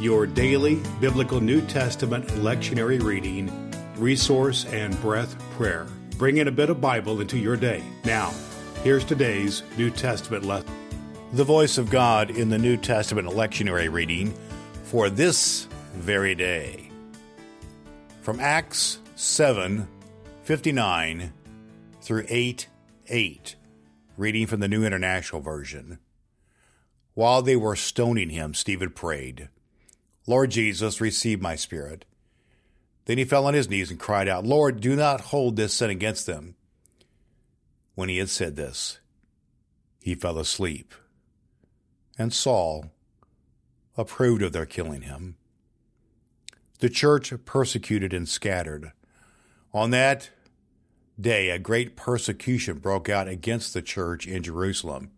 your daily biblical New Testament lectionary reading, resource, and breath prayer. Bring in a bit of Bible into your day. Now, here's today's New Testament lesson. The voice of God in the New Testament lectionary reading for this very day. From Acts 7 59 through 8 8, reading from the New International Version. While they were stoning him, Stephen prayed. Lord Jesus, receive my spirit. Then he fell on his knees and cried out, Lord, do not hold this sin against them. When he had said this, he fell asleep. And Saul approved of their killing him. The church persecuted and scattered. On that day, a great persecution broke out against the church in Jerusalem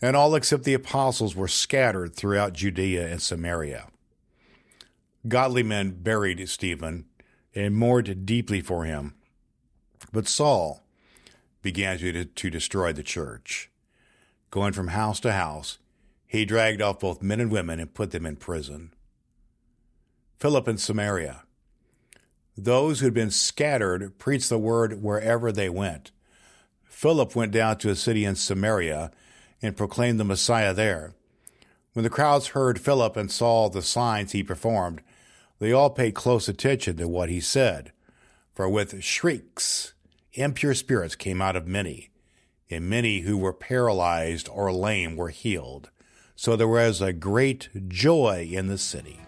and all except the apostles were scattered throughout Judea and Samaria. Godly men buried Stephen and mourned deeply for him. But Saul began to, to destroy the church. Going from house to house, he dragged off both men and women and put them in prison. Philip in Samaria. Those who had been scattered preached the word wherever they went. Philip went down to a city in Samaria and proclaimed the Messiah there. When the crowds heard Philip and saw the signs he performed, they all paid close attention to what he said. For with shrieks, impure spirits came out of many, and many who were paralyzed or lame were healed. So there was a great joy in the city.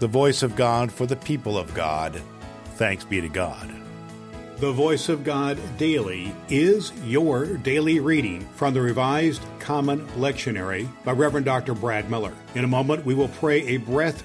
The voice of God for the people of God. Thanks be to God. The Voice of God Daily is your daily reading from the Revised Common Lectionary by Reverend Dr. Brad Miller. In a moment, we will pray a breath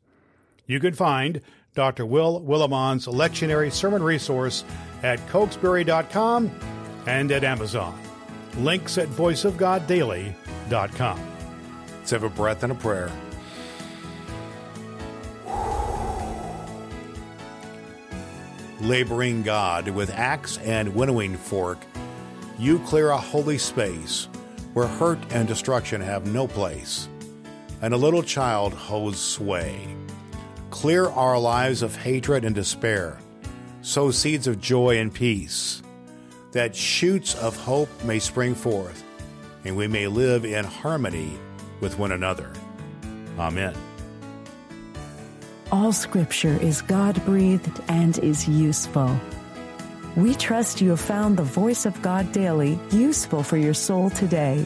You can find Dr. Will Willimon's lectionary sermon resource at cokesbury.com and at Amazon. Links at voiceofgoddaily.com. Let's have a breath and a prayer. Laboring God with axe and winnowing fork, you clear a holy space where hurt and destruction have no place, and a little child holds sway. Clear our lives of hatred and despair. Sow seeds of joy and peace, that shoots of hope may spring forth, and we may live in harmony with one another. Amen. All scripture is God breathed and is useful. We trust you have found the voice of God daily useful for your soul today.